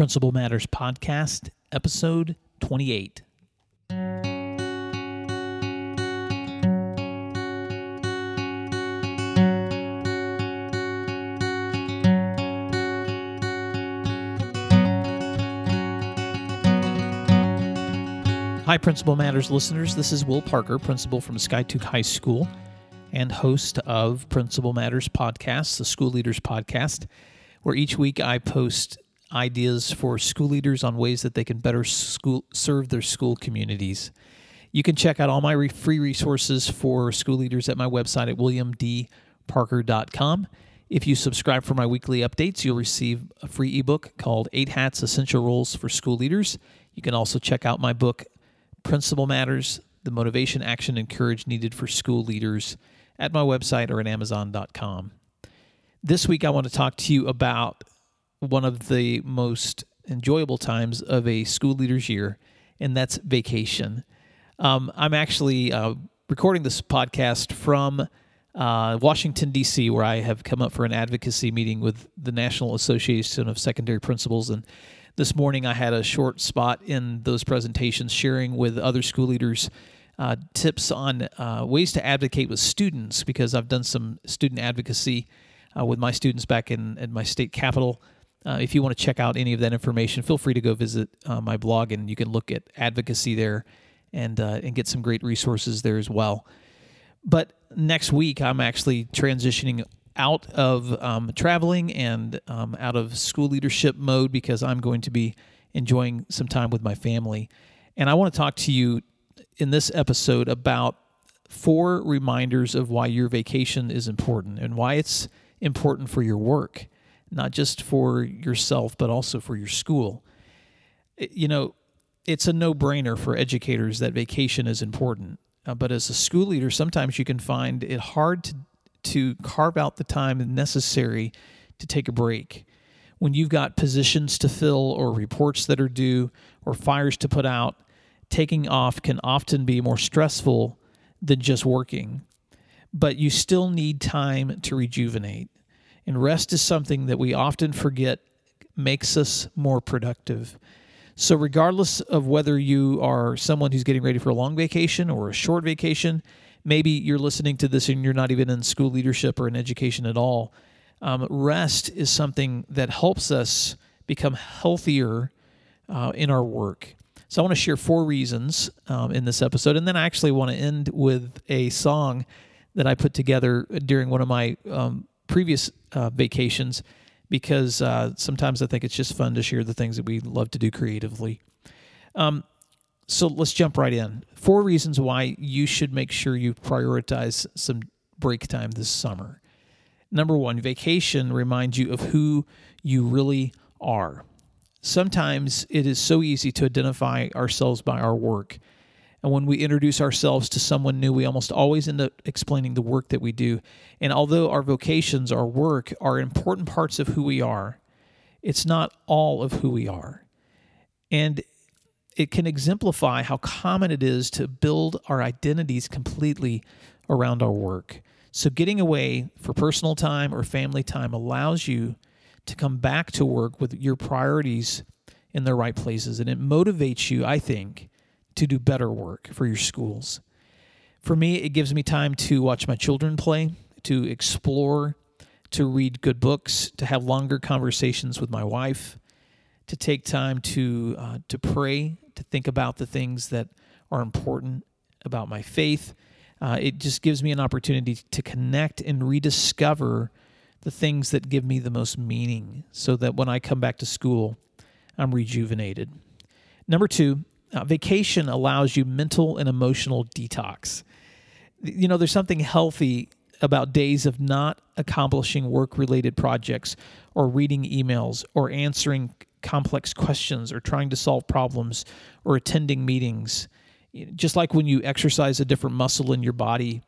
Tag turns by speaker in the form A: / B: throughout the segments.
A: Principal Matters Podcast, episode 28. Hi, Principal Matters listeners. This is Will Parker, principal from Skiatook High School and host of Principal Matters Podcast, the School Leaders Podcast, where each week I post ideas for school leaders on ways that they can better school, serve their school communities. You can check out all my re- free resources for school leaders at my website at williamdparker.com. If you subscribe for my weekly updates, you'll receive a free ebook called Eight Hats Essential Roles for School Leaders. You can also check out my book, Principal Matters The Motivation, Action, and Courage Needed for School Leaders at my website or at Amazon.com. This week, I want to talk to you about one of the most enjoyable times of a school leader's year, and that's vacation. Um, I'm actually uh, recording this podcast from uh, Washington, D.C., where I have come up for an advocacy meeting with the National Association of Secondary Principals. And this morning I had a short spot in those presentations sharing with other school leaders uh, tips on uh, ways to advocate with students because I've done some student advocacy uh, with my students back in, in my state capital. Uh, if you want to check out any of that information, feel free to go visit uh, my blog and you can look at advocacy there and uh, and get some great resources there as well. But next week, I'm actually transitioning out of um, traveling and um, out of school leadership mode because I'm going to be enjoying some time with my family. And I want to talk to you in this episode about four reminders of why your vacation is important and why it's important for your work, not just for yourself, but also for your school. You know, it's a no brainer for educators that vacation is important. Uh, but as a school leader, sometimes you can find it hard to, to carve out the time necessary to take a break. When you've got positions to fill, or reports that are due, or fires to put out, taking off can often be more stressful than just working. But you still need time to rejuvenate. And rest is something that we often forget makes us more productive. So, regardless of whether you are someone who's getting ready for a long vacation or a short vacation, maybe you're listening to this and you're not even in school leadership or in education at all. Um, rest is something that helps us become healthier uh, in our work. So I want to share four reasons um, in this episode, and then I actually want to end with a song that I put together during one of my um, previous uh, vacations because uh, sometimes I think it's just fun to share the things that we love to do creatively. Um, so let's jump right in. Four reasons why you should make sure you prioritize some break time this summer. Number one, vacation reminds you of who you really are. Sometimes it is so easy to identify ourselves by our work. And when we introduce ourselves to someone new, we almost always end up explaining the work that we do. And although our vocations, our work, are important parts of who we are, it's not all of who we are. And it can exemplify how common it is to build our identities completely around our work. So, getting away for personal time or family time allows you to come back to work with your priorities in the right places. And it motivates you, I think, to do better work for your schools. For me, it gives me time to watch my children play, to explore, to read good books, to have longer conversations with my wife, to take time to uh, to pray, to think about the things that are important about my faith. Uh, it just gives me an opportunity to connect and rediscover the things that give me the most meaning so that when I come back to school, I'm rejuvenated. Number two, uh, vacation allows you mental and emotional detox. You know, there's something healthy about days of not accomplishing work related projects or reading emails or answering complex questions or trying to solve problems or attending meetings. Just like when you exercise a different muscle in your body,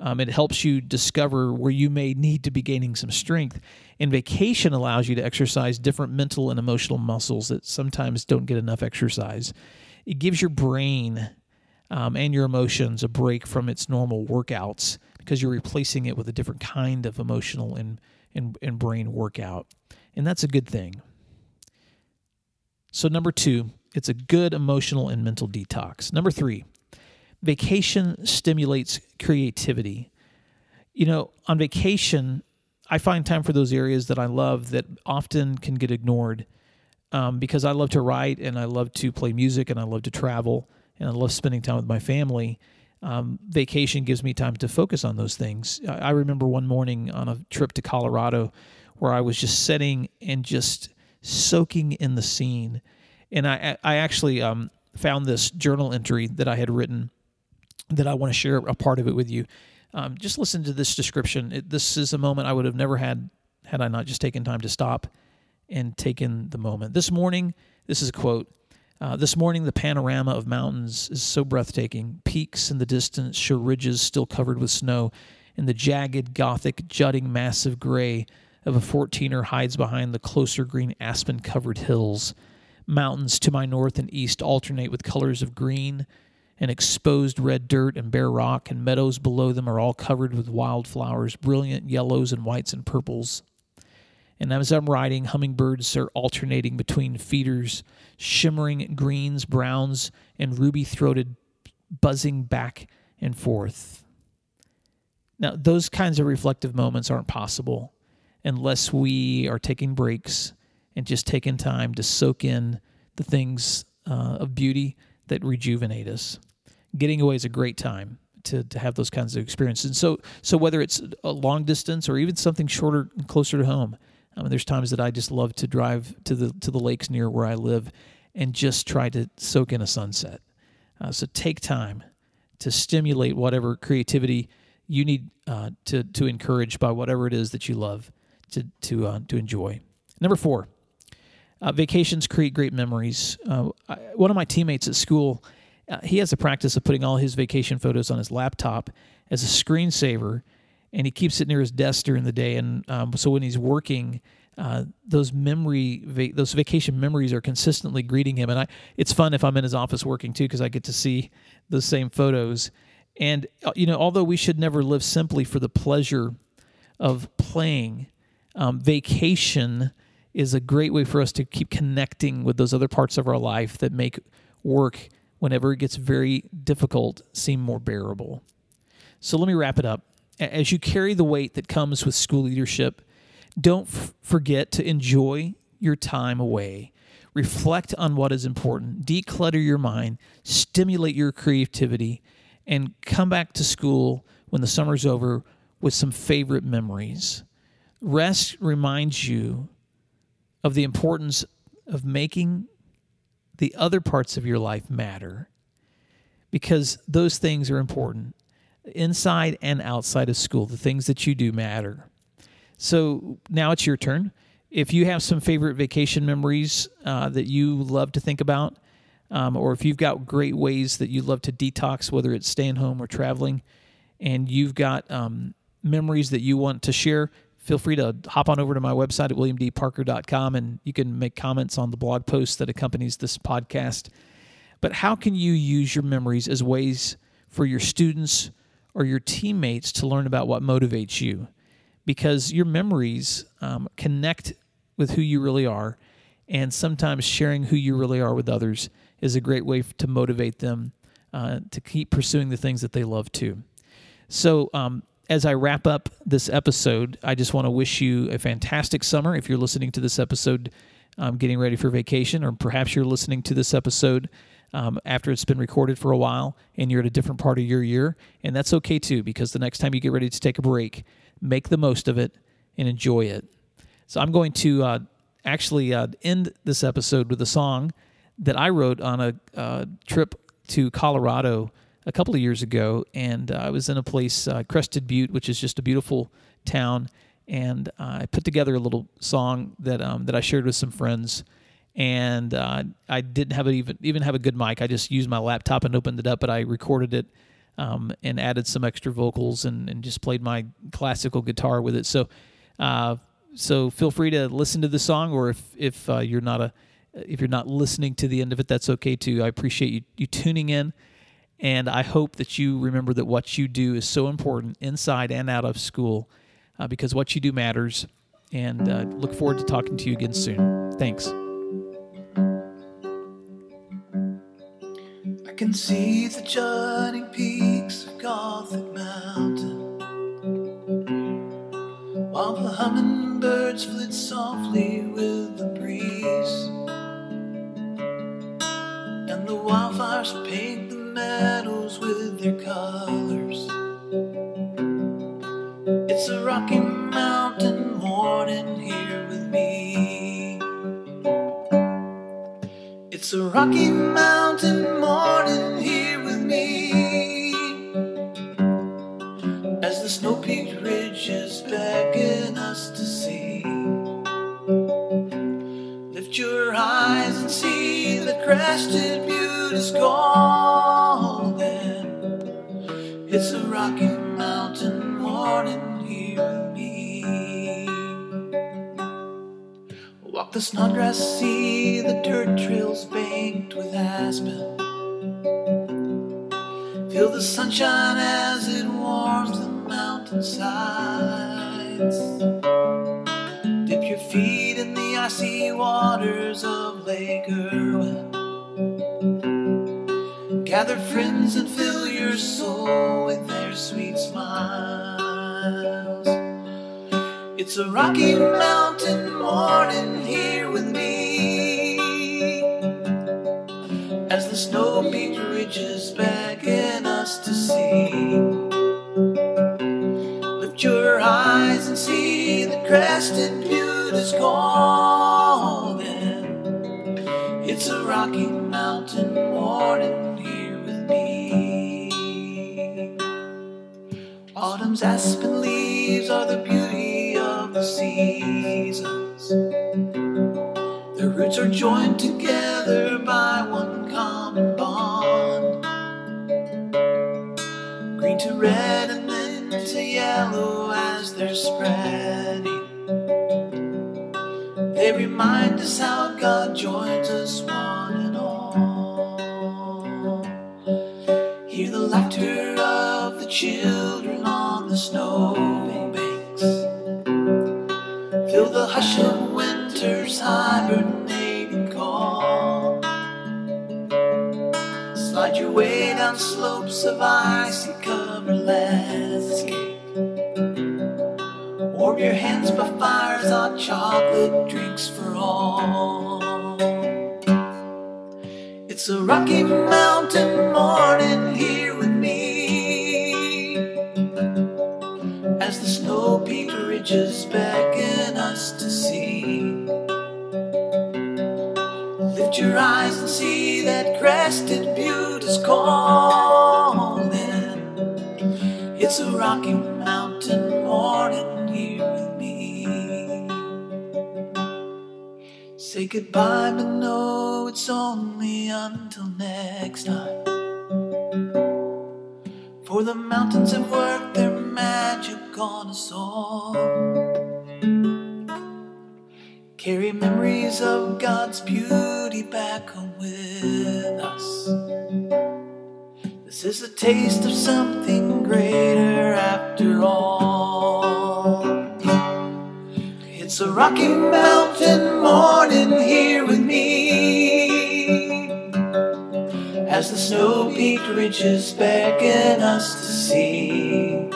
A: um, it helps you discover where you may need to be gaining some strength. And vacation allows you to exercise different mental and emotional muscles that sometimes don't get enough exercise. It gives your brain um, and your emotions a break from its normal workouts because you're replacing it with a different kind of emotional and, and, and brain workout. And that's a good thing. So, number two, it's a good emotional and mental detox. Number three, vacation stimulates creativity. You know, on vacation, I find time for those areas that I love that often can get ignored um, because I love to write and I love to play music and I love to travel and I love spending time with my family. Um, vacation gives me time to focus on those things. I, I remember one morning on a trip to Colorado where I was just sitting and just soaking in the scene. And I, I actually um, found this journal entry that I had written that I want to share a part of it with you. Um, just listen to this description. It, this is a moment I would have never had had I not just taken time to stop and taken the moment. This morning, this is a quote. Uh, this morning, the panorama of mountains is so breathtaking. Peaks in the distance show ridges still covered with snow, and the jagged, gothic, jutting massive gray of a 14er hides behind the closer green aspen covered hills. Mountains to my north and east alternate with colors of green and exposed red dirt and bare rock, and meadows below them are all covered with wildflowers, brilliant yellows and whites and purples. And as I'm riding, hummingbirds are alternating between feeders, shimmering greens, browns, and ruby throated, buzzing back and forth. Now, those kinds of reflective moments aren't possible unless we are taking breaks and just taking time to soak in the things uh, of beauty that rejuvenate us. Getting away is a great time to, to have those kinds of experiences. And so, so whether it's a long distance or even something shorter and closer to home, I mean, there's times that I just love to drive to the to the lakes near where I live and just try to soak in a sunset. Uh, so take time to stimulate whatever creativity you need uh, to to encourage by whatever it is that you love to to uh, to enjoy. Number four, uh, vacations create great memories. Uh, I, one of my teammates at school, uh, he has a practice of putting all his vacation photos on his laptop as a screensaver, and he keeps it near his desk during the day. And um, so when he's working, uh, those memory va- those vacation memories are consistently greeting him and I it's fun if I'm in his office working too because I get to see those same photos and you know although we should never live simply for the pleasure of playing um, vacation is a great way for us to keep connecting with those other parts of our life that make work, whenever it gets very difficult, seem more bearable. So let me wrap it up. As you carry the weight that comes with school leadership, don't f- forget to enjoy your time away. Reflect on what is important, declutter your mind, stimulate your creativity, and come back to school when the summer's over with some favorite memories. Rest reminds you of the importance of making the other parts of your life matter because those things are important inside and outside of school. The things that you do matter. So now it's your turn. If you have some favorite vacation memories uh, that you love to think about, um, or if you've got great ways that you love to detox, whether it's staying home or traveling, and you've got um, memories that you want to share, feel free to hop on over to my website at williamdparker.com and you can make comments on the blog post that accompanies this podcast. But how can you use your memories as ways for your students or your teammates to learn about what motivates you? Because your memories um, connect with who you really are, and sometimes sharing who you really are with others is a great way to motivate them uh, to keep pursuing the things that they love too. So, um, as I wrap up this episode, I just want to wish you a fantastic summer. If you're listening to this episode um, getting ready for vacation, or perhaps you're listening to this episode um, after it's been recorded for a while and you're at a different part of your year, and that's okay too, because the next time you get ready to take a break, make the most of it and enjoy it. So I'm going to uh, actually uh, end this episode with a song that I wrote on a uh, trip to Colorado a couple of years ago, and uh, I was in a place, uh, Crested Butte, which is just a beautiful town, and uh, I put together a little song that um, that I shared with some friends, and uh, I didn't have it even even have a good mic. I just used my laptop and opened it up, but I recorded it um, and added some extra vocals and, and just played my classical guitar with it. So. Uh, so feel free to listen to the song, or if if uh, you're not a if you're not listening to the end of it, that's okay too. I appreciate you you tuning in. And I hope that you remember that what you do is so important inside and out of school uh, because what you do matters. And uh, look forward to talking to you again soon. Thanks. Can see the jutting peaks of Gothic Mountain. While the hummingbirds flit softly with the breeze. And the wildfires paint the meadows with their colors. It's a rocky mountain morning here with me. As the snow peaked ridges beckon us to see. Lift your eyes and see the crested butte golden. It's a rocky mountain morning Walk the snodgrass, see the dirt trails banked with aspen. Feel the sunshine as it warms the mountainsides. Dip your feet in the icy waters of Lake Irwin. Gather friends and fill your soul with their sweet smiles. It's a rocky mountain morning here with me. As the snow peaked ridges beckon us to see. Lift your eyes and see the crested is golden. It's a rocky mountain morning here with me. Autumn's aspen leaves are the beauty the seasons. Their roots are joined together by one common bond. Green to red and then to yellow as they're spreading. They remind us how God joins us one and all. Hear the laughter of the children on the snow hibernating call. Slide your way down slopes of icy covered landscape. Warm your hands by fires, hot chocolate drinks for all. It's a rocky mountain morning here with me. As the snow peaked ridges beckon your eyes and see that crested butte is calling. It's a rocky mountain morning here with me. Say goodbye, but no, it's only until next time. For the mountains have worked their magic on us all. Carry memories of God's beauty back home with us. This is a taste of something greater after all. It's a rocky mountain morning here with me. As the snow peaked ridges beckon us to see.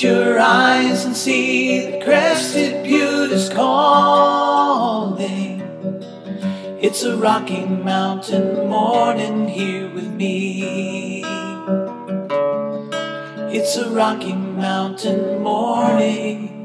A: Your eyes and see the crested butte is calling. It's a rocky mountain morning here with me. It's a rocky mountain morning